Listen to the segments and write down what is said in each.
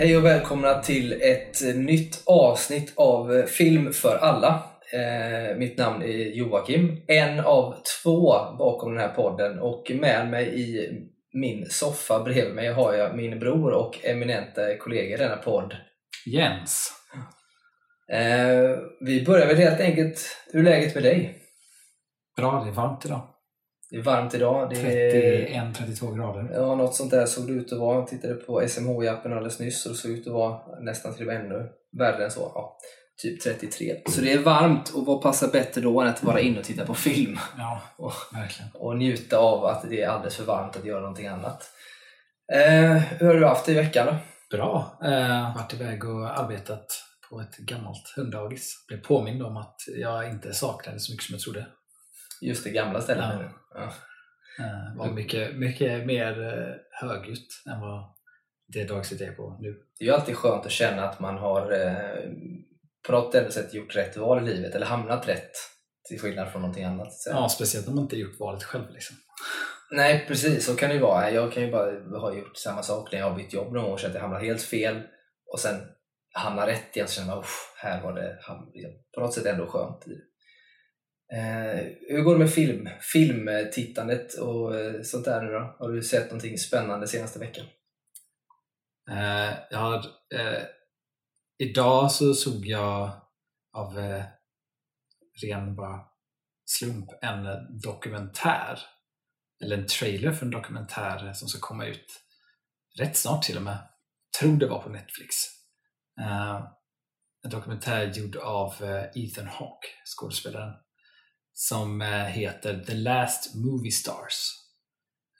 Hej och välkomna till ett nytt avsnitt av Film för alla. Eh, mitt namn är Joakim, en av två bakom den här podden och med mig i min soffa bredvid mig har jag min bror och eminenta kollega i denna podd. Jens. Eh, vi börjar väl helt enkelt, hur är läget med dig? Bra, det är varmt idag. Det är varmt idag. Det är 31-32 grader. Ja, något sånt där såg det ut att vara. Jag tittade på SMH-appen alldeles nyss och det såg ut att vara nästan till och med ännu värre än så. Ja, typ 33. Så det är varmt och vad passar bättre då än att vara inne och titta på film Ja, och, verkligen. och njuta av att det är alldeles för varmt att göra någonting annat. Eh, hur har du haft det i veckan då? Bra. Eh, varit iväg och arbetat på ett gammalt hunddagis. Blev påmind om att jag inte saknade så mycket som jag trodde. Just det gamla stället Ja. Ja. Eh, var mycket, mycket mer eh, högljutt än vad det dagiset jag är på nu. Det är ju alltid skönt att känna att man har eh, på något sätt gjort rätt val i livet eller hamnat rätt till skillnad från någonting annat. Så. Ja, speciellt om man inte gjort valet själv. Liksom. Nej precis, så kan det ju vara. Jag kan ju bara ha gjort samma sak när jag har bytt jobb någon gång så att jag hamnar helt fel och sen hamnar rätt igen så känner man "Uff, här var det på något sätt ändå skönt. i det." Eh, hur går det med film? filmtittandet och eh, sånt där nu då? Har du sett någonting spännande senaste veckan? Eh, jag har, eh, idag så såg jag av eh, ren bara slump en dokumentär, eller en trailer för en dokumentär som ska komma ut rätt snart till och med. Tror det var på Netflix. Eh, en dokumentär gjord av eh, Ethan Hawke, skådespelaren, som eh, heter The Last Movie Stars.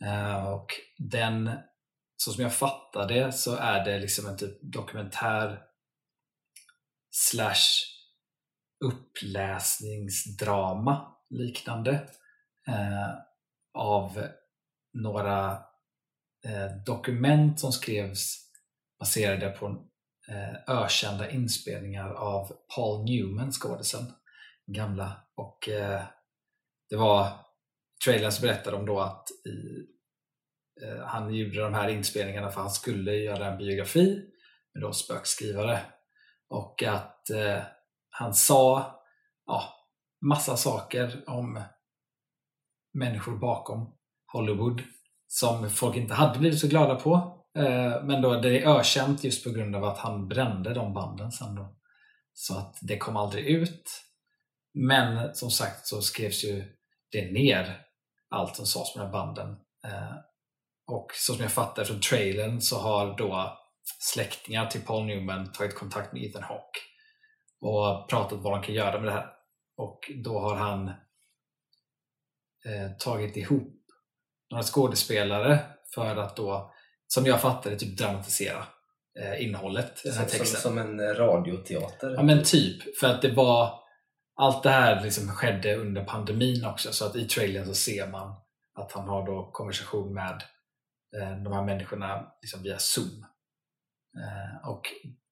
Eh, och den så som jag fattar det så är det liksom en typ dokumentär slash uppläsningsdrama liknande eh, av några eh, dokument som skrevs baserade på eh, ökända inspelningar av Paul Newman, skådisen, gamla. Och eh, det var trailern som berättade om då att i eh, han gjorde de här inspelningarna för han skulle göra en biografi med då spökskrivare och att eh, han sa ja, massa saker om människor bakom Hollywood som folk inte hade blivit så glada på. Eh, men då det är ökänt just på grund av att han brände de banden sen då. Så att det kom aldrig ut. Men som sagt så skrevs ju det ner, allt som sades med de här banden. Eh, och så som jag fattar från trailern så har då släktingar till Paul Newman tagit kontakt med Ethan Hawke och pratat vad de kan göra med det här. Och då har han eh, tagit ihop några skådespelare för att då, som jag fattar det, typ dramatisera eh, innehållet i den här Som, som, texten. som en radioteater? Ja men typ, för att det var allt det här liksom skedde under pandemin också så att i trailern så ser man att han har då konversation med eh, de här människorna liksom via Zoom. Eh, och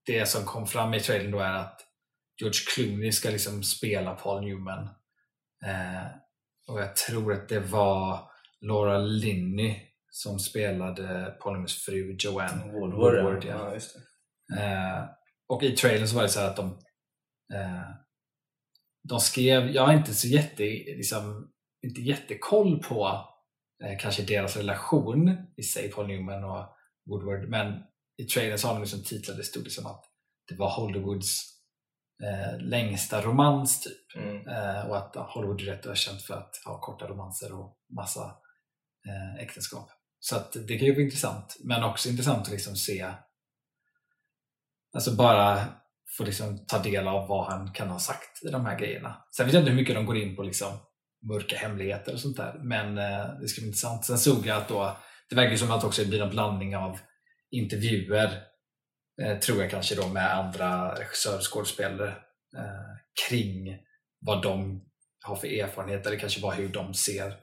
det som kom fram i trailern då är att George Clooney ska liksom spela Paul Newman. Eh, och jag tror att det var Laura Linney som spelade Paul Newmans fru Joanne Woodward, ja. ja. och i trailern så var det så här att de de skrev, jag har inte så jätte, liksom, inte jättekoll på eh, kanske deras relation i sig, Paul Newman och Woodward, men i trailern så har de liksom stod det som att det var Hollywoods eh, längsta romans typ. Mm. Eh, och att Hollywood är rätt ökänt för att ha korta romanser och massa eh, äktenskap. Så att det kan ju vara intressant, men också intressant att liksom se Alltså bara få liksom ta del av vad han kan ha sagt i de här grejerna. Sen vet jag inte hur mycket de går in på liksom mörka hemligheter och sånt där, men eh, det ska bli intressant. Sen såg jag att då, det verkar som att också blir en blandning av intervjuer, eh, tror jag kanske då med andra regissörer och skådespelare eh, kring vad de har för erfarenheter, eller kanske bara hur de ser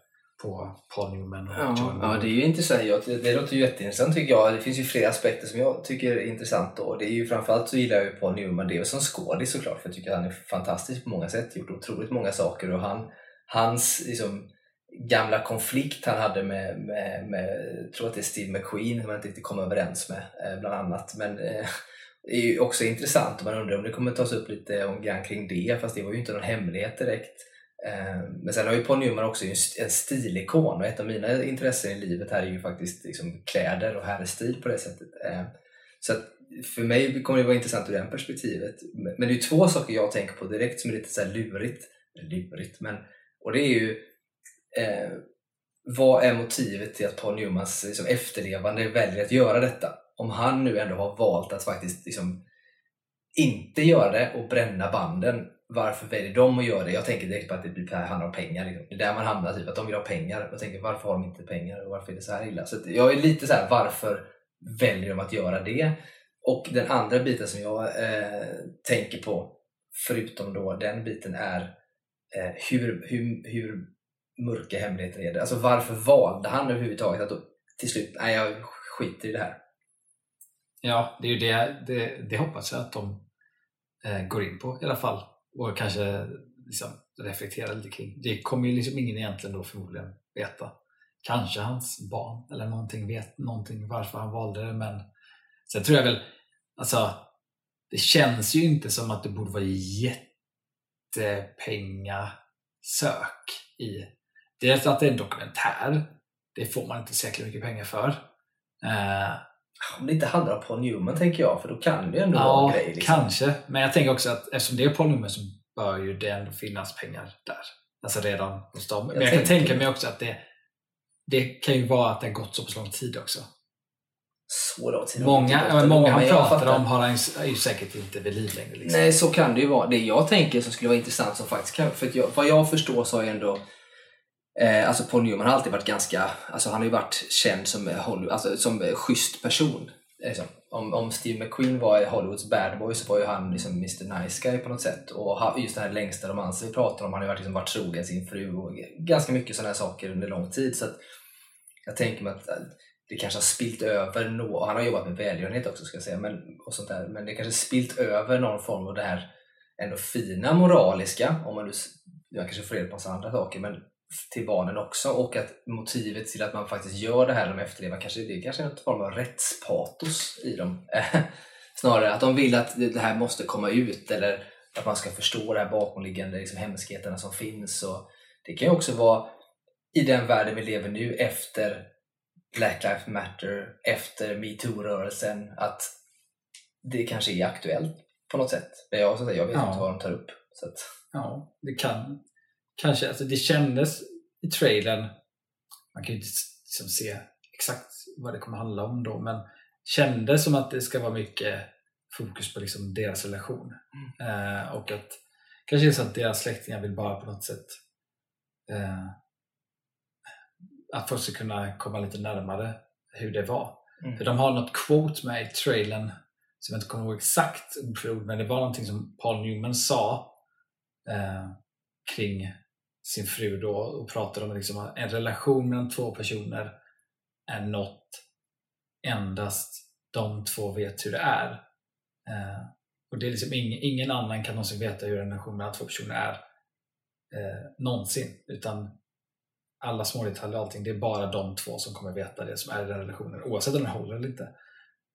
på Paul Newman och Ja, John ja, det är ju intressant. Ja, Det, det låter ju jätteintressant tycker jag. Det finns ju flera aspekter som jag tycker är intressant. Då. Det är ju framförallt så gillar jag ju Paul Newman, det är ju som skådis såklart, för jag tycker att han är fantastisk på många sätt. Gjort otroligt många saker och han, hans liksom, gamla konflikt han hade med, med, med jag tror att det är Steve McQueen som han inte riktigt kom överens med eh, bland annat. Men eh, det är ju också intressant och man undrar om det kommer tas upp lite om grann kring det fast det var ju inte någon hemlighet direkt. Eh, men sen har ju Paul Newman också en stilikon och ett av mina intressen i livet här är ju faktiskt liksom kläder och herrstil på det sättet. Eh, så att för mig kommer det vara intressant ur det perspektivet. Men det är två saker jag tänker på direkt som är lite så här lurigt. lurigt men, och det är ju eh, vad är motivet till att Paul Newmans liksom, efterlevande väljer att göra detta? Om han nu ändå har valt att faktiskt liksom, inte göra det och bränna banden, varför väljer de att göra det? Jag tänker direkt på att det typ blir, handlar om pengar. Liksom. Det är där man hamnar, typ, att de vill ha pengar. Jag tänker varför har de inte pengar och varför är det så här illa? Så jag är lite så här, varför väljer de att göra det? Och den andra biten som jag eh, tänker på, förutom då den biten, är eh, hur, hur, hur mörka hemligheter är det? Alltså varför valde han överhuvudtaget att då, till slut, nej jag skiter i det här? Ja, det är ju det, det, det hoppas jag att de eh, går in på i alla fall och kanske liksom reflektera lite kring. Det kommer ju liksom ingen egentligen då förmodligen veta. Kanske hans barn eller någonting vet någonting varför han valde det men sen tror jag väl, alltså det känns ju inte som att det borde vara jättepengasök i Dels att det är en dokumentär. Det får man inte säkert mycket pengar för. Eh, om det inte handlar om Paul Newman tänker jag, för då kan det ändå ja, vara en grej. Liksom. kanske. Men jag tänker också att eftersom det är Paul Newman så bör ju det ändå finnas pengar där. Alltså redan hos dem. Men jag, jag kan tänka mig också att det, det kan ju vara att det har gått så pass lång tid också. Så lång tid? Många, många han pratar om har han är ju säkert inte vid liv längre. Liksom. Nej, så kan det ju vara. Det jag tänker som skulle vara intressant som faktiskt kan, för jag, vad jag förstår så har ju ändå Eh, alltså Paul Newman har alltid varit ganska, alltså han har ju varit känd som, eh, Hollywood, alltså, som eh, schysst person. Eh, liksom. Om, om Steve McQueen var Hollywoods bad boy så var ju han liksom Mr Nice Guy på något sätt. Och just den här längsta romansen vi pratar om, han har ju varit, liksom, varit trogen sin fru och ganska mycket sådana här saker under lång tid. Så jag tänker mig att det kanske har spilt över, no han har jobbat med välgörenhet också ska jag säga, men, och sånt där, men det kanske spilt över någon form av det här ändå fina moraliska, om man nu, jag kanske får reda på massa andra saker, men till barnen också och att motivet till att man faktiskt gör det här de efterlever kanske det kanske är en form av rättspatos i dem. Snarare att de vill att det här måste komma ut eller att man ska förstå de här bakomliggande liksom, hemskheterna som finns. Och det kan ju också vara i den världen vi lever nu efter Black Lives Matter, efter metoo-rörelsen, att det kanske är aktuellt på något sätt. Jag, jag vet ja. inte vad de tar upp. Så att... Ja, det kan, kanske, alltså det kändes i trailern, man kan ju inte liksom se exakt vad det kommer handla om då, men kändes som att det ska vara mycket fokus på liksom deras relation. Mm. Eh, och att kanske är så att deras släktingar vill bara på något sätt eh, att folk ska kunna komma lite närmare hur det var. Mm. För de har något quote med i trailern som jag inte kommer ihåg exakt men det var någonting som Paul Newman sa eh, kring sin fru då och pratade om liksom en relation mellan två personer är något endast de två vet hur det är. Eh, och det är liksom ingen, ingen, annan kan någonsin veta hur en relation mellan två personer är eh, någonsin. Utan alla små detaljer och allting, det är bara de två som kommer veta det som är i den relationen oavsett om den håller eller inte.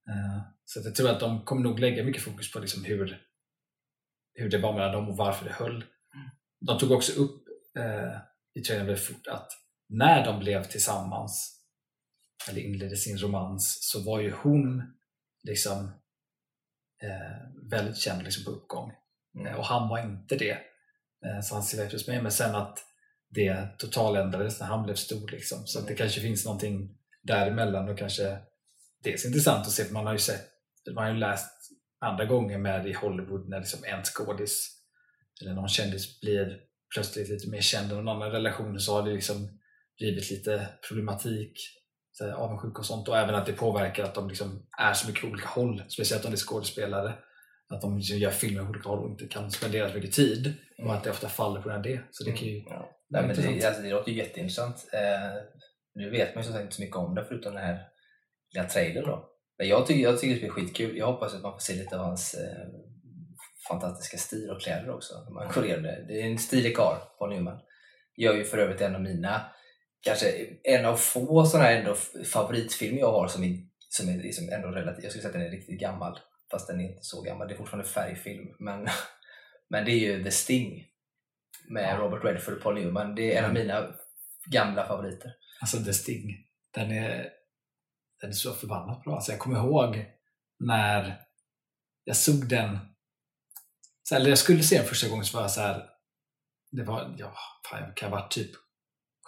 Eh, så jag tror att de kommer nog lägga mycket fokus på liksom hur, hur det var mellan dem och varför det höll. De tog också upp i trailern väldigt fort att när de blev tillsammans eller inledde sin romans så var ju hon liksom eh, väldigt känd liksom på uppgång mm. Eh, och han var inte det. Eh, så han ser med men sen att det totaländrades när han blev stor. Liksom. Så att det kanske finns någonting däremellan och kanske dels intressant att se för man har ju sett, man har ju läst andra gånger med i Hollywood när liksom en skådis eller någon kändis blir plötsligt lite mer känd än någon annan relation så har det liksom blivit lite problematik, avundsjuka och sånt och även att det påverkar att de liksom är så mycket olika håll, speciellt om det är skådespelare. Att de liksom gör filmer på olika håll och inte kan spendera så mycket tid och att det ofta faller på grund av det. Så det kan ju mm, ja. Nej, men det, alltså, det låter ju jätteintressant. Eh, nu vet man ju som sagt inte så mycket om det förutom den här lilla trailern då. Men jag tycker, jag tycker det blir skitkul. Jag hoppas att man får se lite av hans eh, fantastiska stil och kläder också. Man går det. det är en stilig karl, Paul Newman. Gör ju för övrigt en av mina kanske en av få sådana här ändå favoritfilmer jag har som är, som är liksom ändå relativt, jag skulle säga att den är riktigt gammal fast den är inte så gammal, det är fortfarande färgfilm men, men det är ju The Sting med Ja. Robert Redford och Paul Newman, det är en av mina gamla favoriter. Alltså The Sting, den är, den är så förbannat bra. Alltså jag kommer ihåg när jag såg den, så eller jag skulle se den första gången så var jag så här, det var, ja, fan, jag kan ha varit typ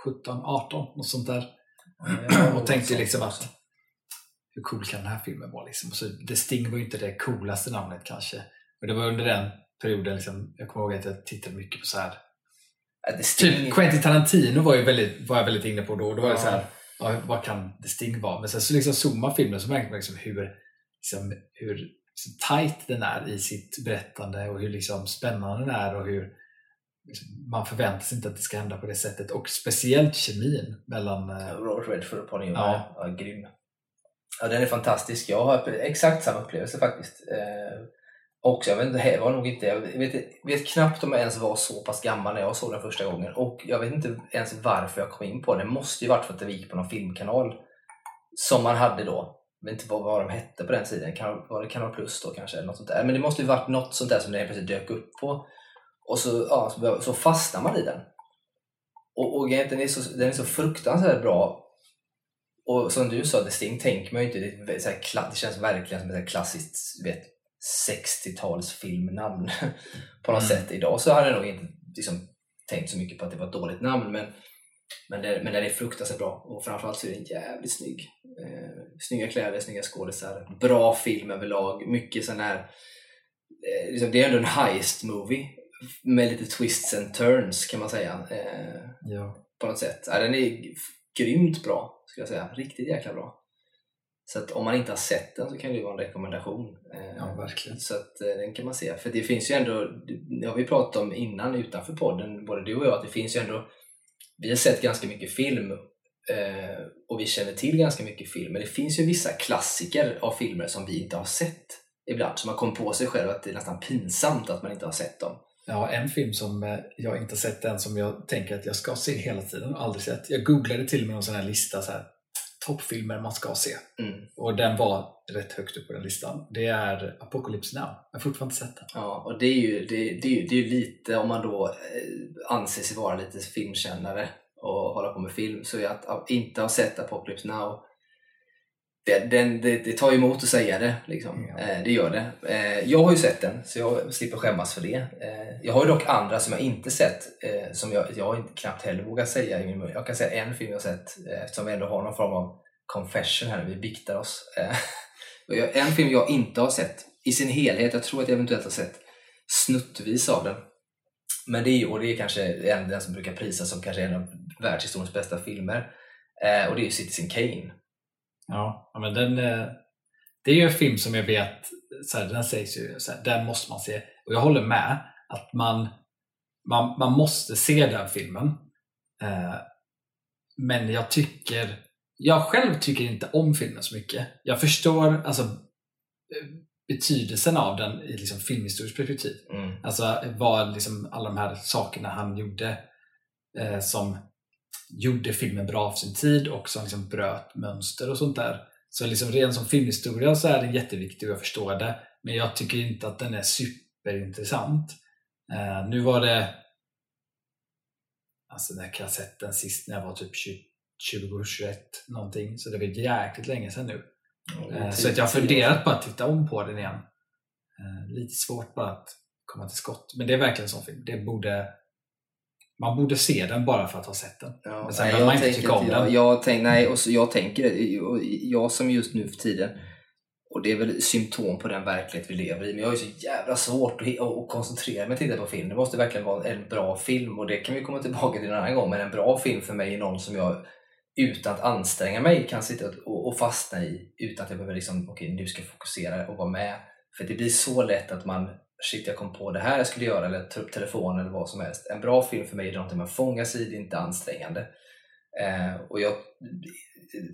17, 18, något sånt där. och tänkte liksom att hur cool kan den här filmen vara? Liksom? Och så, The Sting var ju inte det coolaste namnet kanske. Men det var under den perioden, liksom, jag kommer ihåg att jag tittade mycket på så här Sting, Typ Quentin Tarantino var, ju väldigt, var jag väldigt inne på då. Då var det Ja. så här, ja, vad kan The Sting vara? Men sen så liksom zoomar filmen så märker man liksom hur, liksom, hur liksom tight den är i sitt berättande och hur liksom spännande den är och hur liksom, man förväntar sig inte att det ska hända på det sättet. Och speciellt kemin mellan... Robert Redford och Paul Newman, Ja. ja. grym. Ja, den är fantastisk. Jag har exakt samma upplevelse faktiskt. Eh, också, jag vet inte, det var nog inte, jag vet, vet knappt om jag ens var så pass gammal när jag såg den första gången. Och jag vet inte ens varför jag kom in på den. Det måste ju varit för att det gick på någon filmkanal som man hade då. Jag vet inte vad, vad de hette på den tiden. Kan, var det Kanal Plus då kanske? Eller något sånt där. Men det måste ju varit något sånt där som den helt plötsligt dök upp på. Och så, ja, så, så fastnar man i den. Och, och den är, så, den är så fruktansvärt bra. Och som du sa, Sting tänker man ju inte. Det, så här, det känns verkligen som ett klassiskt vet, 60-talsfilmnamn på något Mm. sätt. Idag så hade jag nog inte liksom, tänkt så mycket på att det var ett dåligt namn. Men, men, det, men den är fruktansvärt bra. Och framförallt så är den jävligt snygg. Eh, snygga kläder, snygga skådisar. Bra film överlag. Mycket sån här... Eh, liksom, det är ändå en heist-movie. Med lite twists and turns kan man säga. Eh, ja. på något sätt. Ja, den är grymt bra, skulle jag säga. Riktigt jäkla bra. Så att om man inte har sett den så kan det vara en rekommendation. Eh, ja, verkligen. Så att eh, den kan man se. För det finns ju ändå, det har vi pratat om innan utanför podden, både du och jag, att det finns ju ändå, vi har sett ganska mycket film eh, och vi känner till ganska mycket film, men det finns ju vissa klassiker av filmer som vi inte har sett ibland, som man kom på sig själv att det är nästan pinsamt att man inte har sett dem. Har en film som eh, jag inte har sett än som jag tänker att jag ska se hela tiden och aldrig sett. Jag googlade till och med någon sån här lista, så här, toppfilmer man ska se. Mm. Och den var rätt högt upp på den listan. Det är Apocalypse Now. Jag har fortfarande inte sett den. Ja, och det är ju, det, det är ju, det är lite, om man då eh, anser sig vara lite filmkännare och hålla på med film, så är att, inte ha sett Apocalypse Now, det, den, det, det tar emot att säga det. Liksom. Ja. Eh, det gör det. Eh, jag har ju sett den, så jag slipper skämmas för det. Eh, jag har ju dock andra som jag inte sett, eh, som jag, jag knappt heller vågar säga i min mun. Jag kan säga en film jag har sett, eh, eftersom vi ändå har någon form av confession här, vi biktar oss. Eh, en film jag inte har sett i sin helhet, jag tror att jag eventuellt har sett snuttvis av den. Men det är, och det är kanske en, den som brukar prisas som kanske en av världshistoriens bästa filmer. Eh, och det är ju Citizen Kane. Ja, men den, eh, det är ju en film som jag vet, så här, den sägs ju, så här, den måste man se. Och jag håller med att man, man, man måste se den filmen. Eh, men jag tycker, jag själv tycker inte om filmen så mycket. Jag förstår alltså, eh, betydelsen av den i liksom, filmhistoriskt perspektiv. Mm. Alltså vad liksom alla de här sakerna han gjorde eh, som gjorde filmen bra för sin tid och som liksom bröt mönster och sånt där. Så liksom rent som filmhistoria så är den jätteviktig och jag förstår det. Men jag tycker inte att den är superintressant. Eh, nu var det Alltså när jag sett den sist när jag var typ 20-21 någonting. Så det var jäkligt länge sedan nu. Eh, Så att jag har funderat på att titta om på den igen. Eh, Lite svårt bara att komma till skott. Men det är verkligen en sån film. Det borde, man borde se den bara för att ha sett den. Ja, Men sen nej, man inte tycka om jag, den. jag, tänk, nej, och så, jag tänker Jag som just nu för tiden, och det är väl symptom på den verklighet vi lever i, men jag har ju så jävla svårt att, att koncentrera mig och titta på film. Det måste verkligen vara en bra film och det kan vi komma tillbaka till en annan gång. Men en bra film för mig är någon som jag utan att anstränga mig kan sitta och, och fastna i utan att jag behöver liksom, okej nu ska jag fokusera och vara med. För det blir så lätt att man, shit jag kom på det här jag skulle göra eller ta upp telefonen eller vad som helst. En bra film för mig är någonting man fångas i, det är inte ansträngande. Eh, och jag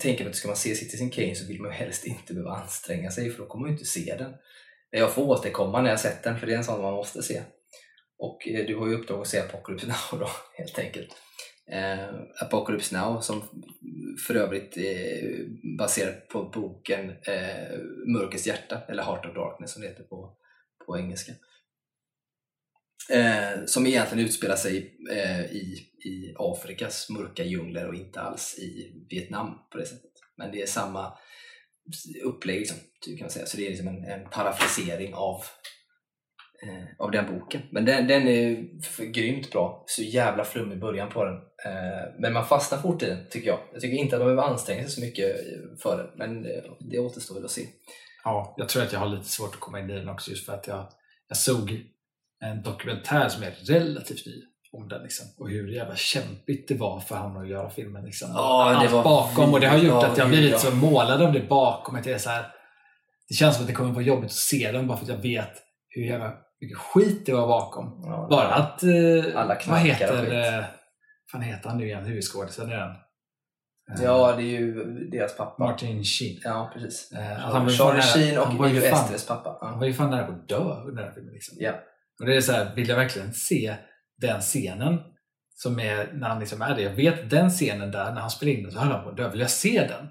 tänker att ska man se Citizen Kane så vill man ju helst inte behöva anstränga sig för då kommer man ju inte se den. Jag får återkomma när jag sett den för det är en sån man måste se. Och eh, du har ju uppdrag att se Apocalypse Now då, helt enkelt. eh, Apocalypse Now som för övrigt eh, är baserad på boken eh, Mörkrets hjärta, eller Heart of Darkness som det heter på, på engelska. Eh, som egentligen utspelar sig eh, i, i Afrikas mörka djungler och inte alls i Vietnam på det sättet. Men det är samma upplägg liksom, typ, kan man säga. Så det är liksom en, en parafrasering av, eh, av den boken. Men den, den är grymt bra. Så jävla flum i början på den. Eh, men man fastnar fort i den tycker jag. Jag tycker inte att man behöver anstränga sig så mycket för den. Men det, det återstår väl att se. Ja, jag tror att jag har lite svårt att komma in i den också just för att jag, jag såg en dokumentär som är relativt ny om den liksom, och hur jävla kämpigt det var för honom att göra filmen. Liksom. Ja, Allt var bakom och det har gjort ja, att jag blivit bra. så målad av det bakom. Att det, är så här, det känns som att det kommer vara jobbigt att se den bara för att jag vet hur jävla mycket skit det var bakom. Ja, Bara att... Eh, Alla vad och heter, skit. eh, fan heter han nu igen, huvudskådisen i den? Eh, Ja, det är ju deras pappa. Martin Sheen. Ja, precis. Eh, han var Charlie Sheen och fan- Estres pappa. Han var ju fan nära på att dö under den filmen. Liksom. Ja. Och det är så här, vill jag verkligen se den scenen som är när han liksom är det. Jag vet den scenen där, när han spelar in den så höll han på att dö. Vill jag se den?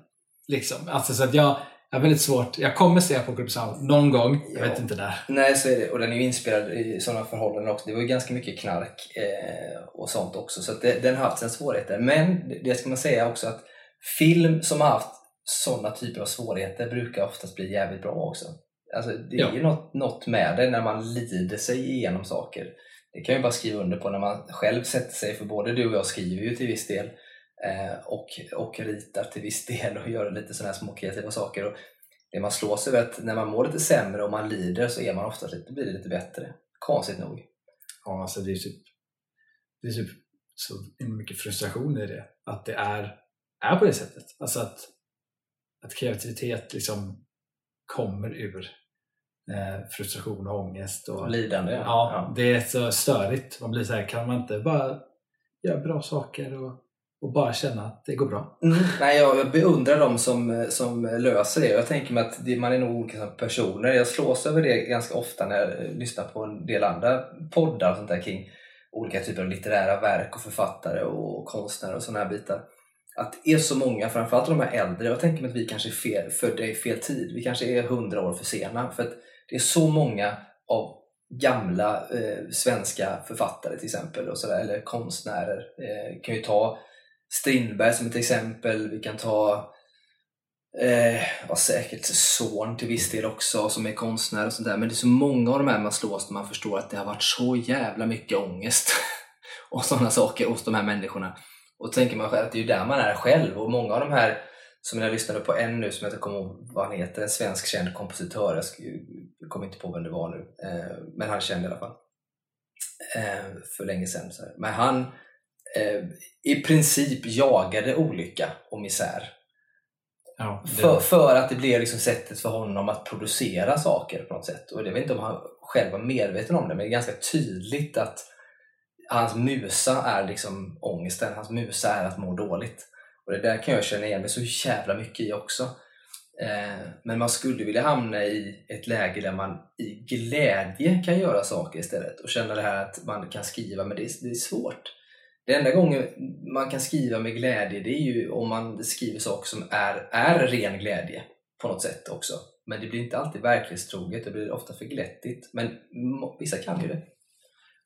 Liksom. Alltså, så att jag, jag har väldigt svårt. Jag kommer se Apocalypse Now någon gång. Jag Ja. vet inte när. Nej, så är det. Och den är ju inspelad i sådana förhållanden också. Det var ju ganska mycket knark eh, och sånt också. Så det, den har haft sina svårigheter. Men det- ska man säga också att film som har haft sådana typer av svårigheter brukar oftast bli jävligt bra också. Alltså, det är Ja. ju något, något med det när man lider sig igenom saker. Det kan jag ju bara skriva under på när man själv sätter sig, för både du och jag skriver ju till viss del och, och ritar till viss del och gör lite sådana här små kreativa saker. Och det man slås över är att när man mår lite sämre och man lider så är man ofta lite, blir det lite bättre. Konstigt nog. Ja, alltså det är typ, det är typ så mycket frustration i det. Att det är, är på det sättet. Alltså att, att kreativitet liksom kommer ur eh, frustration och ångest. Och, Lidande, ja. Ja, det är så störigt. Man blir så här, kan man inte bara göra bra saker och, och bara känna att det går bra? Mm. Nej, jag jag beundrar de som, som löser det. Jag tänker mig att det, man är nog olika personer. Jag slås över det ganska ofta när jag lyssnar på en del andra poddar och sånt där kring olika typer av litterära verk och författare och konstnärer och sådana här bitar. Att det är så många, framförallt de här äldre, jag tänker mig att vi kanske är fel, födda i fel tid. Vi kanske är hundra år för sena. För att det är så många av gamla eh, svenska författare till exempel, och så där, eller konstnärer. Eh, kan ju ta Strindberg som ett exempel. Vi kan ta eh, ja, säkert son till viss del också som är konstnär och sånt där. Men det är så många av de här man slås när man förstår att det har varit så jävla mycket ångest och sådana saker hos de här människorna. Och då tänker man själv att det är ju där man är själv och många av de här som jag lyssnade på en nu som jag inte kommer ihåg vad han heter, en svensk känd kompositör, jag, kommer inte på vem det var nu, eh, men han kände i alla fall eh, för länge sedan. Så här. Men han i princip jagade olycka och misär. Ja, det, För, för att det blev liksom sättet för honom att producera saker på något sätt. Och jag vet inte om han själv var medveten om det, men det är ganska tydligt att hans musa är liksom ångesten. Hans musa är att må dåligt. Och det där kan jag känna igen mig så jävla mycket i också. Eh, men man skulle vilja hamna i ett läge där man i glädje kan göra saker istället och känna det här att man kan skriva, men det är, det är svårt. Det enda gången man kan skriva med glädje det är ju om man skriver saker som är, är ren glädje på något sätt också. Men det blir inte alltid verklighetstroget, det blir ofta för glättigt. Men vissa kan ju det.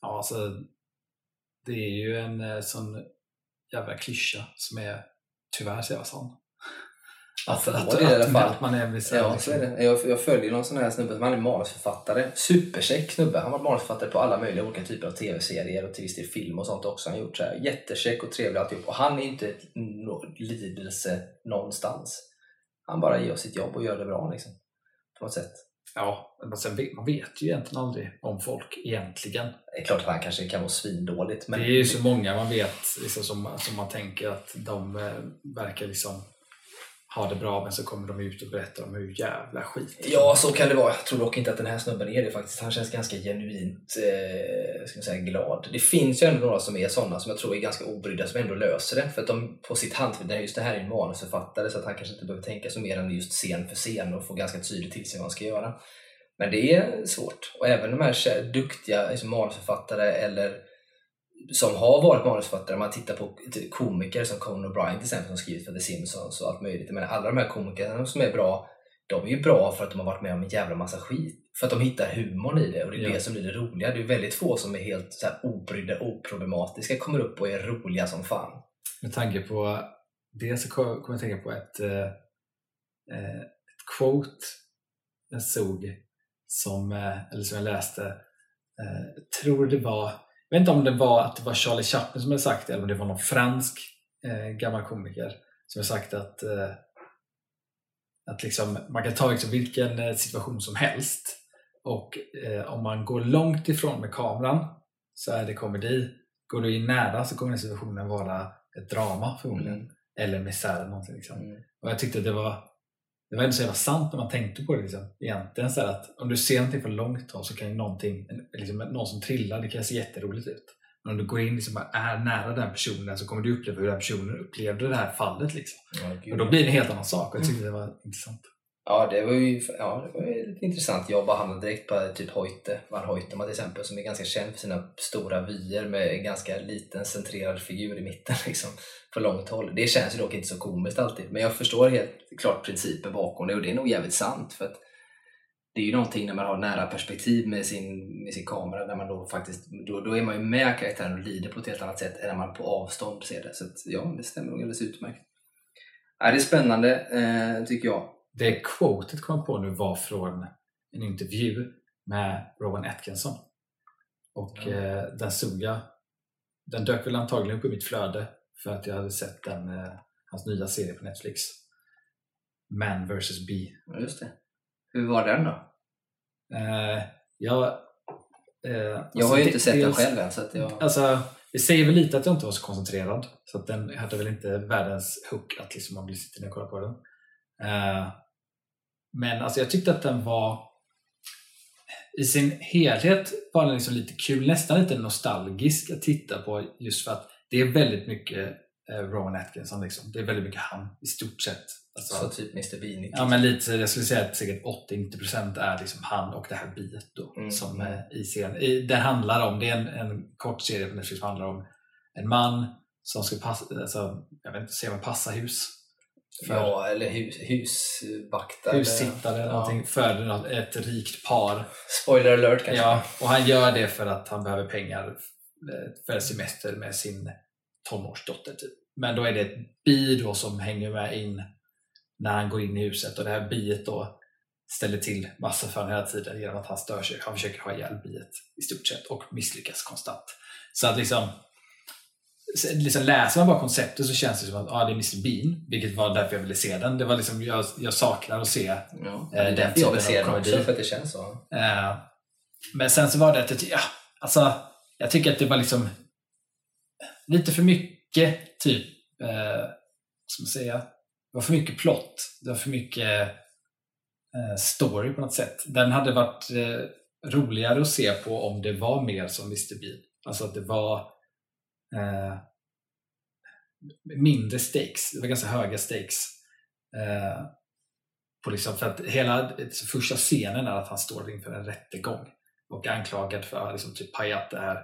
ja, alltså, det är ju en eh, sån jävla klyscha som är tyvärr så jag sån. Att, att, det i alla att, fall. att man är blir så, Ja, liksom, så är det. Jag, jag följer någon sån här snubbe som han är manusförfattare. Supercheck snubbe. Han har varit manusförfattare på alla möjliga olika typer av tv-serier och till viss del film och sånt också. Han har gjort så här jättecheck och trevlig alltihop. Och han är inte ett lidelse någonstans. Han bara gör sitt jobb och gör det bra liksom. På något sätt. Ja, men sen vet, man vet ju egentligen aldrig om folk egentligen. Det är klart att han kanske kan vara svindåligt. Men det är ju så många man vet liksom, som, som man tänker att de eh, verkar liksom ha det bra men så kommer de ut och berättar om hur jävla skit Ja, så kan det vara. Jag tror dock inte att den här snubben är det faktiskt. Han känns ganska genuint eh, ska man säga, glad. Det finns ju ändå några som är sådana som jag tror är ganska obrydda som ändå löser det. För att de på sitt hantverk, just det här är en manusförfattare så att han kanske inte behöver tänka så mer än just scen för scen och få ganska tydligt till sig vad han ska göra. Men det är svårt. Och även de här duktiga liksom manusförfattare eller som har varit manusförfattare, man tittar på komiker som Conan O'Brien till exempel som skrivit för The Simpsons och allt möjligt. Men alla de här komikerna som är bra, de är ju bra för att de har varit med om en jävla massa skit. För att de hittar humorn i det och det är Ja. det som blir det roliga. Det är väldigt få som är helt så här obrydda, oproblematiska, kommer upp och är roliga som fan. Med tanke på det så kom kom jag att tänka på ett, eh, eh, ett quote jag såg som, eh, eller som jag läste. Eh, tror det var, vet inte om det var att det var Charlie Chaplin som hade sagt det eller om det var någon fransk eh, gammal komiker som hade sagt att, eh, att liksom, man kan ta liksom vilken eh, situation som helst och eh, om man går långt ifrån med kameran så är det komedi. Går du in nära så kommer den situationen vara ett drama förmodligen. Mm. Eller misär eller någonting. Liksom. Mm. Och jag tyckte det var det var ändå så jävla sant när man tänkte på det. Liksom. Egentligen så att om du ser någonting från långt håll så kan ju någonting, liksom, någon som trillar, det kan se jätteroligt ut. Men om du går in liksom, och är nära den personen så kommer du uppleva hur den personen upplevde det här fallet. Liksom. Ja. Och då blir det en helt annan sak. Och jag tyckte det var intressant. Ja, det var ju ja, det var ju intressant Jag bara hamnade direkt på typ Hoyte, Van Hoytema till exempel, som är ganska känd för sina stora vyer med en ganska liten centrerad figur i mitten liksom, på långt håll. Det känns ju dock inte så komiskt alltid, men jag förstår helt klart principen bakom det och det är nog jävligt sant för att det är ju någonting när man har nära perspektiv med sin, med sin kamera, där man då faktiskt, då, då är man ju med karaktären och lider på ett helt annat sätt än när man på avstånd ser det. Så att, ja, det stämmer nog alldeles utmärkt. Ja, det är spännande, eh, tycker jag. Det quotet kom jag på nu var från en intervju med Rowan Atkinson. Och Ja. eh, den såg jag. Den dök väl antagligen upp i mitt flöde för att jag hade sett den, eh, hans nya serie på Netflix. Man vs. B. Ja, just det. Hur var den då? Eh, jag eh, Jag alltså har ju det- inte sett dels- den själv än. Så att jag... Alltså, det säger väl lite att jag inte var så koncentrerad. Så att den hade väl inte världens hook att liksom man blir sitter ner och kollar på den. Eh, men alltså jag tyckte att den var i sin helhet var den liksom lite kul, nästan lite nostalgisk att titta på just för att det är väldigt mycket eh, Rowan Atkinson. Liksom. Det är väldigt mycket han i stort sett. Alltså, Så typ Mr Bean. Ja, men lite, jag skulle säga att säkert 80-90% är liksom han och det här biet då, Mm. som eh, i serien. Det handlar om, det är en, en kort serie på Netflix som handlar om en man som ska passa, alltså, jag vet inte, säger man passa hus? För Ja, eller hus, husvaktare. hussittare eller Ja. någonting för något- ett rikt par. Spoiler alert kanske. Ja, och han gör det för att han behöver pengar eh, för semester med sin tonårsdotter. Typ. Men då är det ett bi då som hänger med in när han går in i huset och det här biet då ställer till massa för honom hela tiden genom att han stör sig. Han försöker ha ihjäl biet i stort sett och misslyckas konstant. Så att liksom, liksom läser man bara konceptet så känns det som att ah, det är Mr Bean, vilket var därför jag ville se den. Det var liksom, jag, jag saknar att se Ja. Är den därför jag vill typen se den också, för att det känns så. Eh, men sen så var det att ja, alltså, jag tycker att det var liksom lite för mycket typ, eh, vad ska man säga, det var för mycket plott. Det var för mycket eh, story på något sätt. Den hade varit eh, roligare att se på om det var mer som Mr Bean. Alltså att det var eh, mindre stakes. Det var ganska höga stakes. Eh, på liksom, för att hela första scenen är att han står inför en rättegång och är anklagad för att liksom, typ pajat det här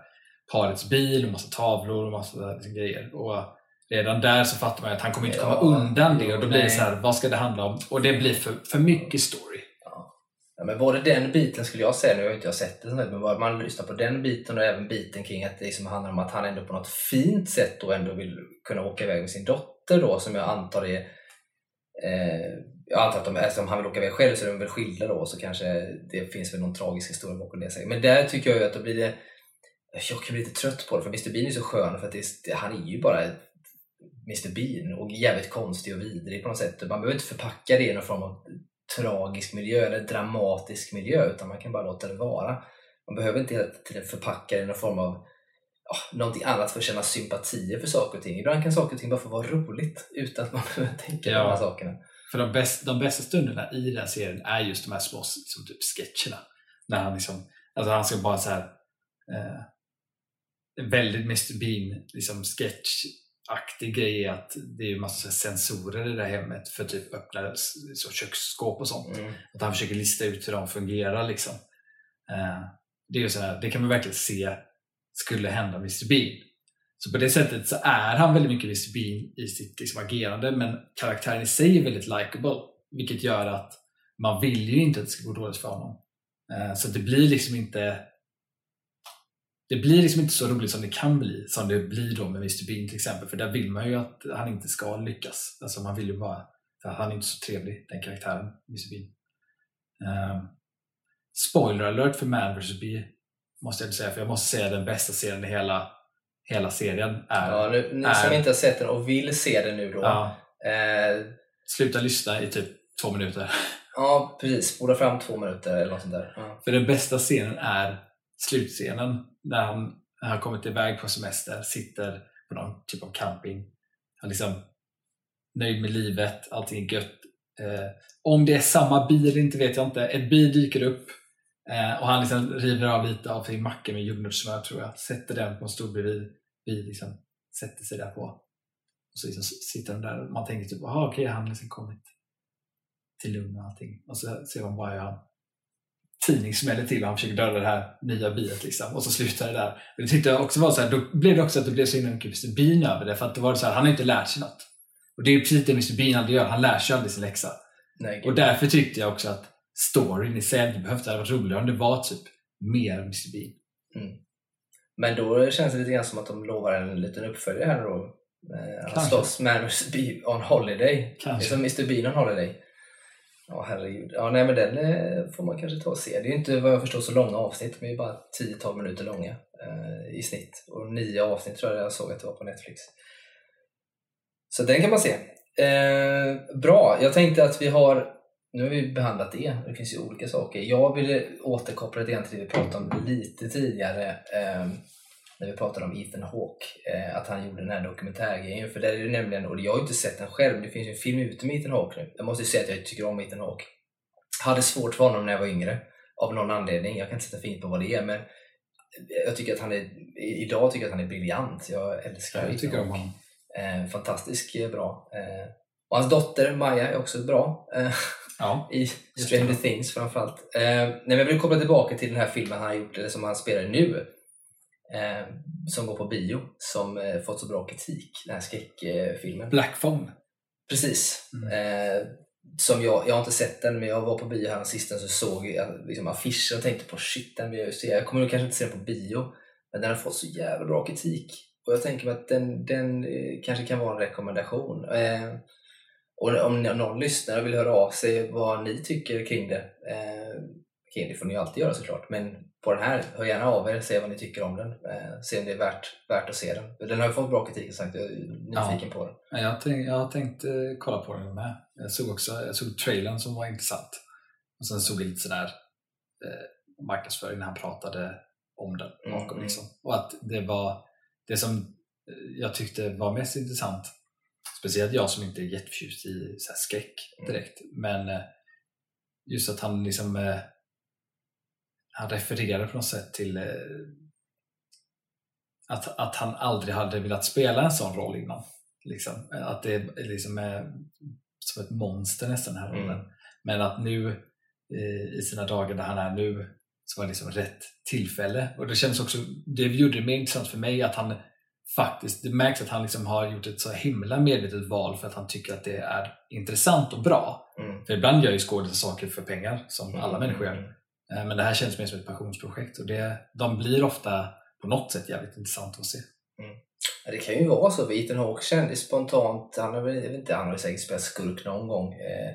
parets bil och massa tavlor och massa liksom, grejer. Och redan där så fattar man att han kommer inte komma Ja, undan det och då blir det så här, vad ska det handla om? Och det blir för, för mycket story. Men både den biten skulle jag säga, nu har ju inte jag sett det, men man lyssnar på den biten och även biten kring att det liksom handlar om att han ändå på något fint sätt då ändå vill kunna åka iväg med sin dotter då som jag antar är eh, jag antar att de, eftersom han vill åka iväg själv så är de väl skilda då så kanske det finns väl någon tragisk historia bakom det. Men där tycker jag ju att då blir det jag kan bli lite trött på det för Mr Bean är så skön för att det, han är ju bara Mr Bean och jävligt konstig och vidrig på något sätt. Man behöver inte förpacka det i någon form av tragisk miljö eller dramatisk miljö utan man kan bara låta det vara. Man behöver inte hela tiden förpacka det i någon form av ja, någonting annat för att känna sympatier för saker och ting. Ibland kan saker och ting bara få vara roligt utan att man behöver tänka Ja. på de här sakerna. För de, bäst, de bästa stunderna i den serien är just de här små liksom, typ sketcherna. När han liksom, alltså han ska bara så här eh, väldigt Mr Bean liksom sketchaktig grej är att det är massa sensorer i det här hemmet för typ öppna så köksskåp och sånt. Mm. Att han försöker lista ut hur de fungerar liksom. Eh, det är så här, det kan man verkligen se skulle hända Mr Bean. Så på det sättet så är han väldigt mycket Mr Bean i sitt liksom, agerande men karaktären i sig är väldigt likable. Vilket gör att man vill ju inte att det ska gå dåligt för honom. Eh, så det blir liksom inte det blir liksom inte så roligt som det kan bli, som det blir då med Mr Bean till exempel. För där vill man ju att han inte ska lyckas. Alltså man vill ju bara, för han är inte så trevlig, den karaktären, Mr Bean. Um, spoiler alert för Man vs. Bee, måste jag säga. För jag måste säga den bästa serien i hela, hela serien är... Ja, nu, ni är, som inte har sett den och vill se den nu då. Ja, Eh, sluta lyssna i typ två minuter. ja, precis. Spola fram två minuter eller något sånt där. Ja. För den bästa scenen är slutscenen när han när han kommit iväg på semester, sitter på någon typ av camping. Han är liksom nöjd med livet, allting är gött. Eh, om det är samma bil eller inte vet jag inte. Ett bi dyker upp eh, och han liksom river av lite av sin macka med jordnötssmör tror jag. Sätter den på en stol bredvid, bil liksom, sätter sig där på. Och så liksom sitter den där och man tänker typ, aha, okej, han har liksom kommit till lugn och allting. Och så ser man bara hur han tidning smäller till och han försöker döda det här nya biet liksom. och så slutar det där. Och det tyckte jag också var så här, då blev det också att det blev så himla mycket Mr Bean över det för att det var så här, han har inte lärt sig något. Och det är precis det Mr Bean aldrig gör, han lär sig aldrig sin läxa. Nej, Och därför tyckte jag också att storyn i sig inte det hade varit roligare om det var typ mer Mr Bean. Men då känns det lite grann som att de lovar en liten uppföljare här då. Eh, Han Kanske. slåss med Mr. Bean on Holiday. Det är Kanske. som Mr. Bean on Holiday. Ja, herregud. Ja, nej, men den eh, får man kanske ta och se. Det är ju inte vad jag förstår så långa avsnitt. De är ju bara 10-12 minuter långa eh, i snitt. Och nio avsnitt tror jag jag såg att det var på Netflix. Så den kan man se. Eh, bra, jag tänkte att vi har nu har vi behandlat det, det finns ju olika saker. Jag ville återkoppla lite grann till det vi pratade om lite tidigare eh, när vi pratade om Ethan Hawke, eh, att han gjorde den här dokumentärgrejen. För där är det nämligen, och jag har ju inte sett den själv, det finns ju en film ute med Ethan Hawke nu. Jag måste ju säga att jag tycker om Ethan Hawke. Hade svårt för honom när jag var yngre, av någon anledning. Jag kan inte sätta fint på vad det är, men jag tycker att han är, idag tycker jag att han är briljant. Jag älskar Jag Ethan tycker om Hawke. honom. Eh, fantastiskt eh, bra. Eh, och hans dotter Maja är också bra. Eh, Ja, i Stranger Things framförallt. Eh, nej, men jag vill koppla tillbaka till den här filmen han har gjort, eller som han spelar nu. Eh, som går på bio, som eh, fått så bra kritik, den här skräckfilmen. Black Phone. Precis. Mm. Eh, som jag, jag har inte sett den, men jag var på bio här sist så såg jag liksom affischen och tänkte på shit, den vill jag ju se. Jag kommer nog kanske inte se den på bio, men den har fått så jävla bra kritik. Och jag tänker mig att den, den eh, kanske kan vara en rekommendation. Eh, och om någon lyssnar och vill höra av sig vad ni tycker kring det, eh, kring det får ni ju alltid göra såklart, men på den här, hör gärna av er, se vad ni tycker om den, eh, se om det är värt, värt att se den. Den har ju fått bra kritik som sagt, jag är nyfiken på den. Ja, Jag har tänkt, jag har tänkt eh, kolla på den med. Jag såg också jag såg trailern som var intressant. Och sen såg jag lite sådär eh, marknadsföring när han pratade om den Mm, bakom. mm. Liksom. Och att det var det som eh, jag tyckte var mest intressant. Speciellt jag som inte är jätteförtjust i så skräck Mm. direkt. Men eh, just att han liksom han refererar på något sätt till eh, att, att han aldrig hade velat spela en sån roll innan. Liksom. Att det liksom är som ett monster nästan den här Mm. rollen. Men att nu eh, i sina dagar där han är nu så var det liksom rätt tillfälle. Och det känns också, det gjorde det mer intressant för mig att han faktiskt, det märks att han liksom har gjort ett så himla medvetet val för att han tycker att det är intressant och bra. Mm. För ibland gör ju skådespelare saker för pengar som alla människor gör. Mm. Eh, Men det här känns mer som ett passionsprojekt och det, de blir ofta på något sätt jävligt intressanta att se. Ja, det kan ju vara så. Ethan Hawke kändes spontant, han har väl inte, han har väl säkert spelat skurk någon gång. Eh,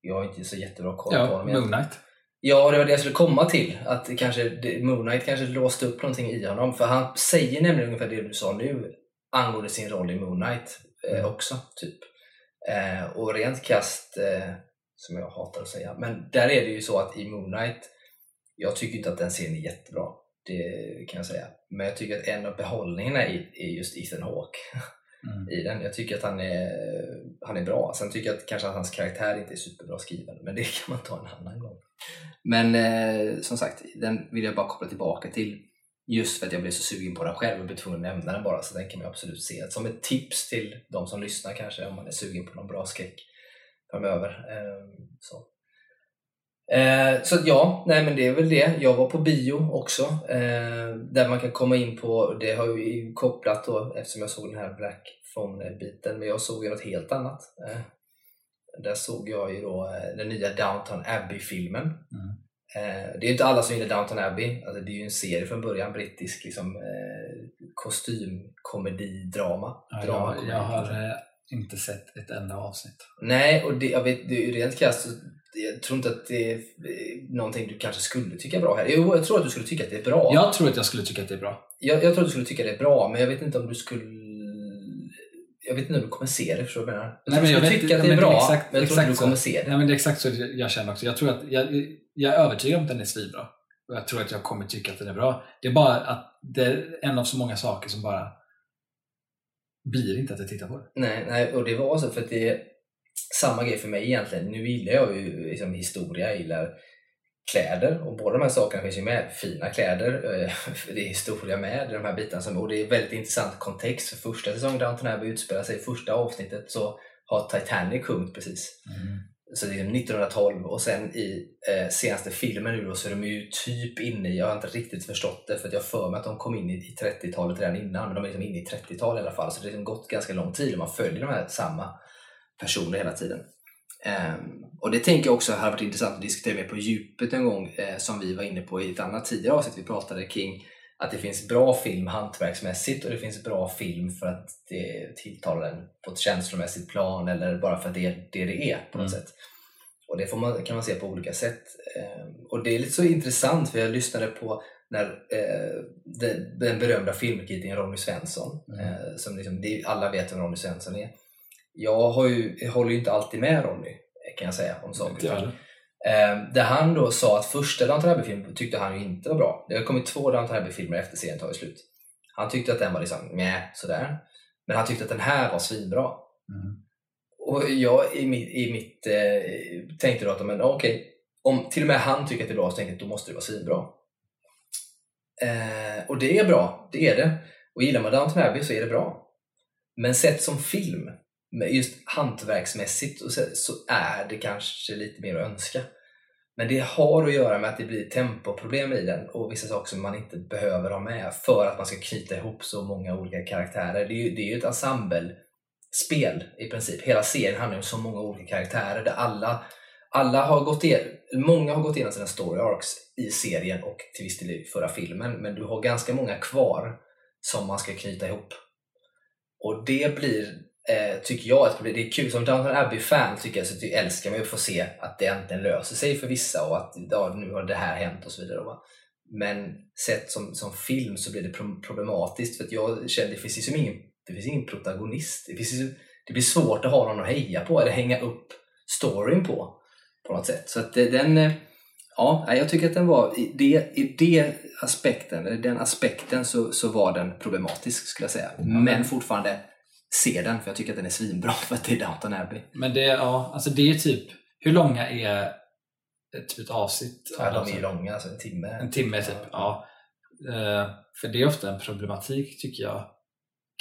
jag har inte så jättebra koll på Ja, honom. Moon egentligen. Knight. Ja, det var det jag skulle komma till. Att kanske, Moon Knight kanske låste upp någonting i honom. För han säger nämligen ungefär det du sa nu angående sin roll i Moon Knight eh, Mm. också. typ. Eh, och rent kast, eh, som jag hatar att säga, men där är det ju så att i Moon Knight, jag tycker inte att den scenen är jättebra. Det kan jag säga. Men jag tycker att en av behållningarna är, just Ethan Hawke Mm. i den. Jag tycker att han är, han är bra. Sen tycker jag att kanske att hans karaktär inte är superbra skriven, men det kan man ta en annan gång. Men eh, som sagt, den vill jag bara koppla tillbaka till just för att jag blev så sugen på den själv och blev tvungen att nämna den bara, så den kan man absolut se. Som ett tips till de som lyssnar kanske, om man är sugen på någon bra skräck framöver. Eh, så. Eh, så ja, nej men det är väl det. Jag var på bio också. Eh, där man kan komma in på, det har ju kopplat då eftersom jag såg den här Black Phone-biten, men jag såg ju något helt annat. Eh, där såg jag ju då eh, den nya Downton Abbey-filmen. Mm. Eh, det är ju inte alla som gillar Downton Abbey. Alltså, det är ju en serie från början, brittisk liksom, eh, kostymkomedi-drama. Ja, jag, jag har inte sett ett enda avsnitt. Nej, och det, jag vet, det rent krasst jag tror inte att det är någonting du kanske skulle tycka är bra här. Jo, jag tror att du skulle tycka att det är bra. Jag tror att jag skulle tycka att det är bra. Jag, jag tror att du skulle tycka det är bra, men jag vet inte om du skulle... Jag vet inte om du kommer se det, förstår du vad jag menar? Jag Nej, men jag vet- tycka att det är men det är bra, exakt- men jag tror inte du så. kommer se det. Nej, men det är exakt så jag känner också. Jag tror att jag, jag är övertygad om att den är svinbra. Och jag tror att jag kommer tycka att den är bra. Det är bara att det är en av så många saker som bara blir inte att jag tittar på det. Nej, nej, och det var så för att det samma grej för mig egentligen. Nu gillar jag ju liksom historia, jag gillar kläder och båda de här sakerna finns ju med. Fina kläder, eh, det är historia med de här bitarna. Som, och det är väldigt intressant kontext. För första säsongen Downton Abbey utspelar sig i första avsnittet så har Titanic sjunkit precis. Så det är 1912 och sen i eh, senaste filmen nu då så är de ju typ inne i, jag har inte riktigt förstått det för jag har för mig att de kom in i, i 30-talet redan innan men de är liksom inne i 30-talet i alla fall så det har liksom gått ganska lång tid och man följer de här samma personer hela tiden. Ehm, och det tänker jag också hade varit intressant att diskutera mer på djupet en gång eh, som vi var inne på i ett annat tidigare avsnitt vi pratade kring att det finns bra film hantverksmässigt och det finns bra film för att det tilltalar en på ett känslomässigt plan eller bara för att det är det det är på något Mm. sätt. Och det får man, kan man se på olika sätt. Ehm, och det är lite så intressant för jag lyssnade på när eh, den, berömda filmkritiken Ronny Svensson, Mm. eh, som liksom, alla vet vem Ronny Svensson är. Jag, har ju, jag håller ju inte alltid med Ronny kan jag säga om saker. Heller. Eh, där han då sa att första Downton Abbey-filmen tyckte han ju inte var bra. Det har kommit två Downton Abbey-filmer efter serien tagit slut. Han tyckte att den var liksom meh, sådär. Men han tyckte att den här var svinbra. Mm. Och jag i mitt, i mitt eh, tänkte då att men, okej, om till och med han tycker att det är bra så tänkte jag att då måste det vara svinbra. Eh, och det är bra, det är det. Och gillar man Downton Abbey så är det bra. Men sett som film, men just hantverksmässigt, och så, så är det kanske lite mer att önska. Men det har att göra med att det blir tempoproblem i den och vissa saker som man inte behöver ha med för att man ska knyta ihop så många olika karaktärer. Det är ju, det är ju ett ensemble-spel i princip. Hela serien handlar om så många olika karaktärer där alla, alla har gått igenom, många har gått igenom sina story arcs i serien och till viss del i förra filmen. Men du har ganska många kvar som man ska knyta ihop. Och det blir, eh, tycker jag, problem. Det är kul. Som Downton Abbey-fan tycker jag så att jag älskar mig att få se att det äntligen löser sig för vissa och att ja, nu har det här hänt och så vidare. Va? Men sett som, som film så blir det pro- problematiskt för att jag känner det finns liksom ingen, det finns ingen protagonist. Det, finns det blir svårt att ha någon att heja på eller hänga upp storyn på på något sätt. Så att det, den, eh, ja, jag tycker att den var, i det, i det aspekten, den aspekten så, så var den problematisk skulle jag säga. Men fortfarande se den för jag tycker att den är svinbra för att det är Downton Abbey. Men det, ja, alltså det är typ, hur långa är typ ett avsnitt? Ja, de är ju långa, alltså en timme. En timme typ, ja. Eh, För det är ofta en problematik tycker jag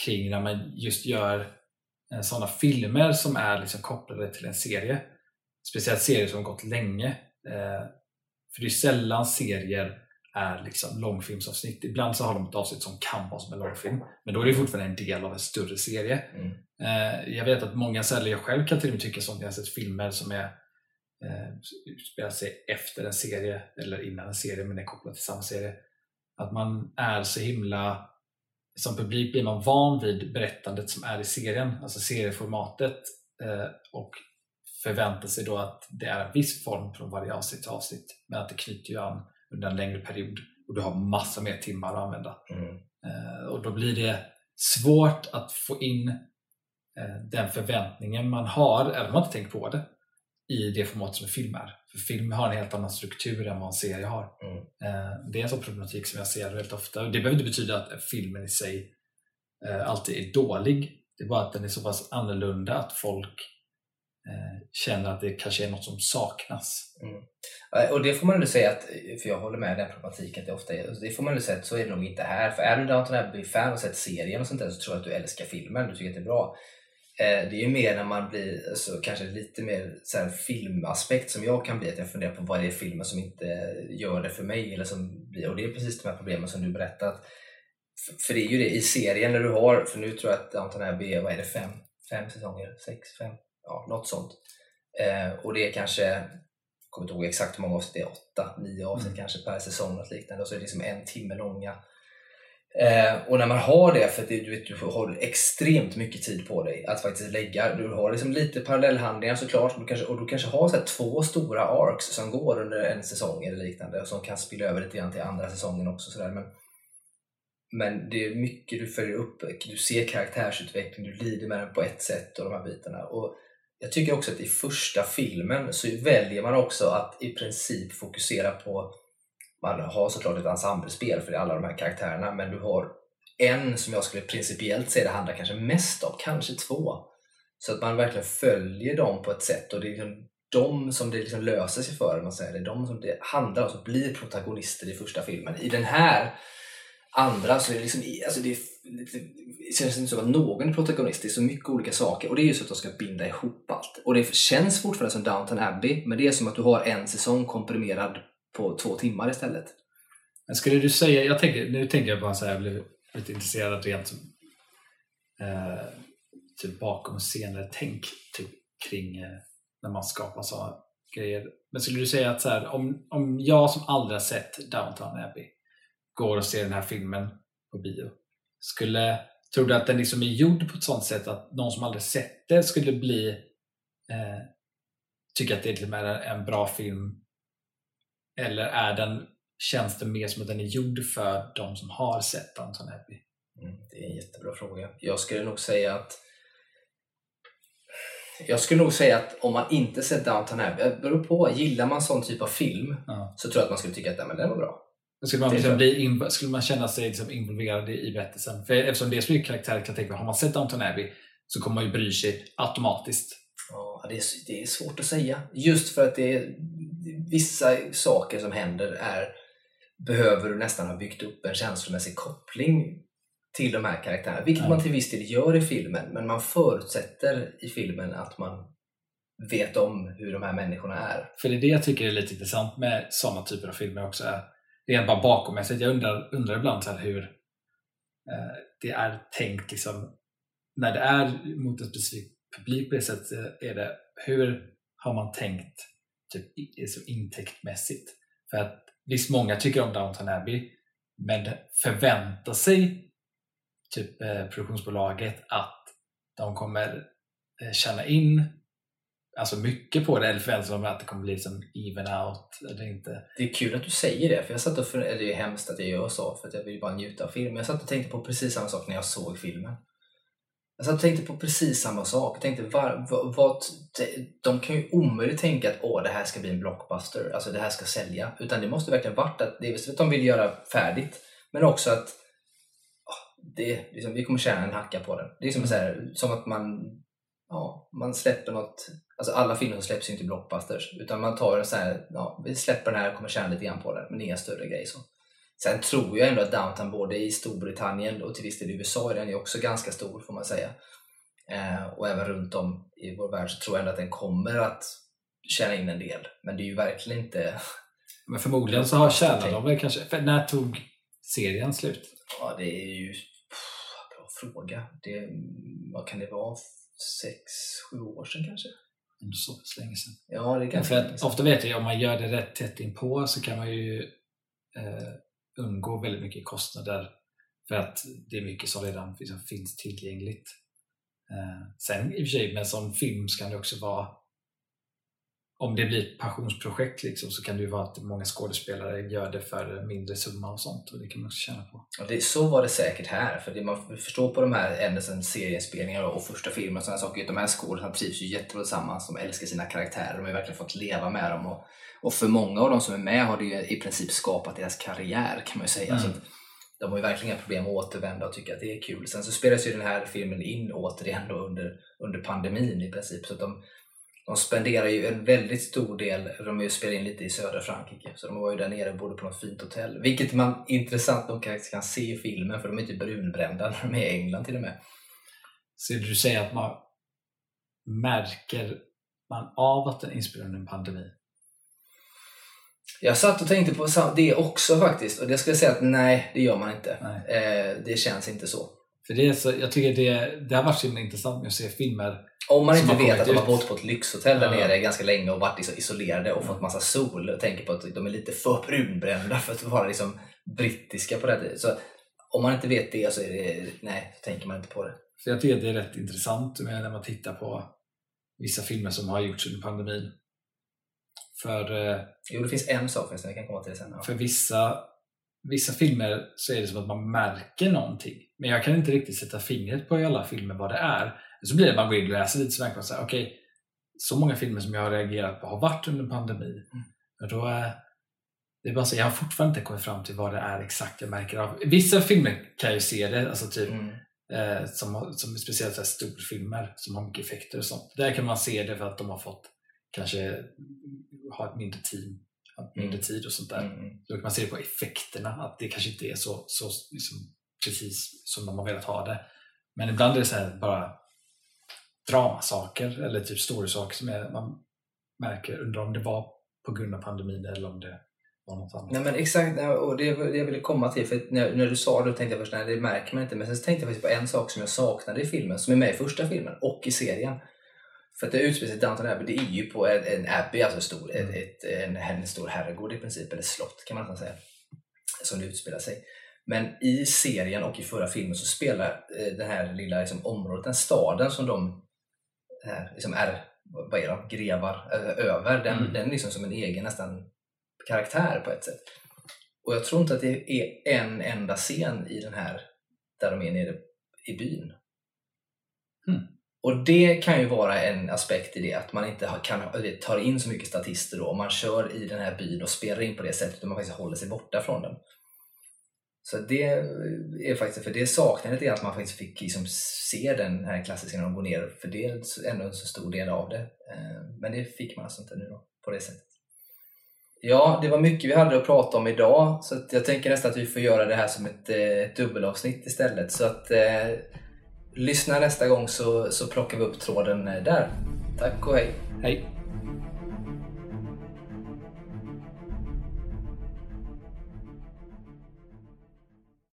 kring när man just gör eh, sådana filmer som är liksom kopplade till en serie. Speciellt serier som gått länge. Eh, För det är sällan serier är liksom långfilmsavsnitt. Ibland så har de ett avsnitt som kan vara som en långfilm. Men då är det fortfarande en del av en större serie. Mm. Eh, Jag vet att många säljer, jag själv kan till och med tycka sånt, jag har sett filmer som är eh, sig efter en serie eller innan en serie men är kopplat till samma serie. Att man är så himla, som publik blir man van vid berättandet som är i serien, alltså serieformatet eh, och förväntar sig då att det är en viss form från varje avsnitt till avsnitt men att det knyter ju an under en längre period och du har massa mer timmar att använda. Mm. Eh, och då blir det svårt att få in eh, den förväntningen man har, även om man inte tänkt på det, i det format som film är. För film har en helt annan struktur än vad en serie har. Mm. Eh, det är en sån problematik som jag ser väldigt ofta. Och det behöver inte betyda att filmen i sig alltid är dålig. Det är bara att den är så pass annorlunda att folk Eh, känner att det kanske är något som saknas. Mm. Eh, och det får man ändå säga att, för jag håller med den problematiken att det ofta är, det får man väl säga att så är det nog inte här. För är du Downton Abbey-fan och sett serien och sånt där så tror jag att du älskar filmen, du tycker att det är bra. Eh, det är ju mer när man blir alltså, kanske lite mer så här, filmaspekt som jag kan bli, att jag funderar på vad det är filmen som inte gör det för mig. Eller som blir, och det är precis de här problemen som du berättat. För, för det är ju det i serien när du har, för nu tror jag att Downton Abbey är, vad är det, fem, fem säsonger? Sex, fem? Ja, något sånt. Eh, och det är kanske, jag kommer inte ihåg exakt hur många avsnitt det är, åtta, nio avsnitt mm. kanske per säsong, något liknande. Och så är det liksom en timme långa Eh, och när man har det, för att du, vet, du har extremt mycket tid på dig att faktiskt lägga. Du har liksom lite parallellhandlingar såklart du kanske, och du kanske har så två stora arcs som går under en säsong eller liknande och som kan spilla över lite grann till andra säsongen också. Så där. Men, men det är mycket du följer upp. Du ser karaktärsutveckling, du lider med den på ett sätt och de här bitarna. Och jag tycker också att i första filmen så väljer man också att i princip fokusera på man har såklart ett ensemblespel för alla de här karaktärerna, men du har en som jag skulle principiellt säga det handlar kanske mest om, kanske två. Så att man verkligen följer dem på ett sätt och det är liksom de som det liksom löser sig för, man säger. det är de som det handlar om som blir protagonister i första filmen. I den här andra så är det liksom, alltså det, det, det känns inte som att någon är protagonist, det är så mycket olika saker och det är ju så att de ska binda ihop allt. Och det känns fortfarande som Downton Abbey, men det är som att du har en säsong komprimerad på två timmar istället. Men skulle du säga, jag tänker, nu tänker jag bara så här, jag blev lite intresserad rent som, eh, typ bakom scener tänk typ, kring eh, när man skapar sådana grejer. Men skulle du säga att så här, om, om jag som aldrig har sett Downton Abbey går och ser den här filmen på bio, skulle, tror du att den liksom är gjord på ett sådant sätt att någon som aldrig sett det skulle bli eh, tycka att det är till en bra film eller är den, känns det mer som att den är gjord för de som har sett Downton Abbey? Mm, det är en jättebra fråga. Jag skulle nog säga att jag skulle nog säga att om man inte sett Downton Abbey, det beror på, gillar man sån typ av film ja. så tror jag att man skulle tycka att men den var bra. Skulle man, liksom bli skulle man känna sig liksom involverad i berättelsen? För eftersom det är så mycket karaktär, kan jag tänka har man sett Downton Abbey så kommer man ju bry sig automatiskt. Ja, det är, det är svårt att säga. Just för att det är, vissa saker som händer är behöver du nästan ha byggt upp en känslomässig koppling till de här karaktärerna. Vilket mm. man till viss del gör i filmen, men man förutsätter i filmen att man vet om hur de här människorna är. För det är det jag tycker är lite intressant med sådana typer av filmer också. Rent bara bakommässigt. Jag undrar, undrar ibland så hur eh, det är tänkt liksom, när det är mot en specifik publik på det sättet. Eh, är det, hur har man tänkt typ, så liksom intäktmässigt. För att visst, många tycker om Downton Abbey, men förväntar sig typ eh, produktionsbolaget att de kommer eh, tjäna in alltså mycket på det, eller förväntar sig att det kommer bli som even out eller inte. Det är kul att du säger det, för jag satt och för, eller det är hemskt att jag gör så, för att jag vill bara njuta av filmen. Jag satt och tänkte på precis samma sak när jag såg filmen. Jag tänkte på precis samma sak. Jag tänkte, var, vad, vad, de kan ju omöjligt tänka att Åh, det här ska bli en blockbuster, alltså det här ska sälja. Utan det måste verkligen varit att, det är att de vill göra färdigt, men också att det, liksom, vi kommer tjäna en hacka på den. Det är som, mm. så här, som att man, ja, man släpper något, alltså alla filmer släpps är inte blockbusters, utan man tar en så här, ja, vi släpper den här och kommer tjäna lite grann på den, men inga större grejer så. Sen tror jag ändå att Downtown både i Storbritannien och till viss del i USA den är också ganska stor får man säga. Eh, och även runt om i vår värld så tror jag ändå att den kommer att tjäna in en del. Men det är ju verkligen inte... Men förmodligen så har tjänat de väl kanske... För när tog serien slut? Ja, det är ju... Pff, bra fråga. Det, vad kan det vara? Sex, sju år sedan kanske? Ändå så pass länge sedan. Ja, det ganska för att, Ofta vet jag om man gör det rätt tätt inpå så kan man ju eh, undgå väldigt mycket kostnader för att det är mycket som redan liksom finns tillgängligt. Eh, sen i och för sig med sån film kan det också vara om det blir ett passionsprojekt liksom, så kan det ju vara att många skådespelare gör det för mindre summa och sånt och det kan man också tjäna på. Och det, så var det säkert här, för det man förstår på de här Anderson serieinspelningarna och första filmen och sådana saker, att de här skådespelarna trivs ju jättebra tillsammans, de älskar sina karaktärer, de har ju verkligen fått leva med dem och, och för många av de som är med har det ju i princip skapat deras karriär kan man ju säga. Mm. Så de har ju verkligen inga problem att återvända och tycka att det är kul. Sen så spelas ju den här filmen in återigen då under, under pandemin i princip, så att de de spenderar ju en väldigt stor del, de har ju spelat in lite i södra Frankrike, så de var ju där nere och bodde på något fint hotell. Vilket man intressant nog kan, kan se i filmen, för de är inte brunbrända när de är i England till och med. Så du säger att man, märker man av att den är inspelad under en pandemi? Jag satt och tänkte på det också faktiskt och det skulle jag säga att nej, det gör man inte. Eh, det känns inte så. För det är så, jag tycker det, det har varit så intressant med att se filmer Om man inte vet att de har bott på ett lyxhotell där nere ganska länge och varit liksom isolerade och fått massa sol och tänker på att de är lite för brunbrända för att vara liksom brittiska på det Så om man inte vet det så är det, nej, så tänker man inte på det. Så jag tycker det är rätt intressant när man tittar på vissa filmer som har gjorts under pandemin. För, eh, jo, det finns en sak förresten, vi kan komma till det sen. Ja. För vissa, vissa filmer så är det som att man märker någonting. Men jag kan inte riktigt sätta fingret på i alla filmer vad det är. Så blir det man går in och läser lite så märker man så okej, okay, så många filmer som jag har reagerat på har varit under pandemi. Mm. Då är, det är bara så, jag har fortfarande inte kommit fram till vad det är exakt jag märker av. Vissa filmer kan jag ju se det, alltså typ mm. eh, som, som speciellt så här storfilmer som har mycket effekter och sånt. Där kan man se det för att de har fått kanske ha ett mindre team, mindre mm. tid och sånt där. Mm. Då kan man se på effekterna, att det kanske inte är så, så liksom, precis som de har velat ha det. Men ibland är det så här bara dramasaker eller typ storysaker som är, man märker, undrar om det var på grund av pandemin eller om det var något annat. Nej men exakt, och det, det jag ville komma till, för när, när du sa det tänkte jag först nej det märker man inte, men sen tänkte jag faktiskt på en sak som jag saknade i filmen, som är med i första filmen och i serien. För att det utspelar sig i Downton Abbey, det är ju på en, en abbey, alltså stor, mm. ett, en, en stor herrgård i princip, eller slott kan man nästan säga, som det utspelar sig. Men i serien och i förra filmen så spelar eh, det här lilla liksom, området, den staden som de här, liksom är, vad är de, grevar över, den, mm. den liksom som en egen nästan karaktär på ett sätt. Och jag tror inte att det är en enda scen i den här där de är nere i byn. Mm. Och det kan ju vara en aspekt i det, att man inte kan, tar in så mycket statister då, om man kör i den här byn och spelar in på det sättet och man faktiskt håller sig borta från den. Så det är faktiskt, för det saknar lite att man faktiskt fick liksom se den här klassiska när de går ner, för det är ändå en så stor del av det. Eh, men det fick man alltså inte nu då, på det sättet. Ja, det var mycket vi hade att prata om idag, så jag tänker nästan att vi får göra det här som ett, eh, ett dubbelavsnitt istället. Så att eh, lyssna nästa gång så, så plockar vi upp tråden eh, där. Tack och hej! Hej!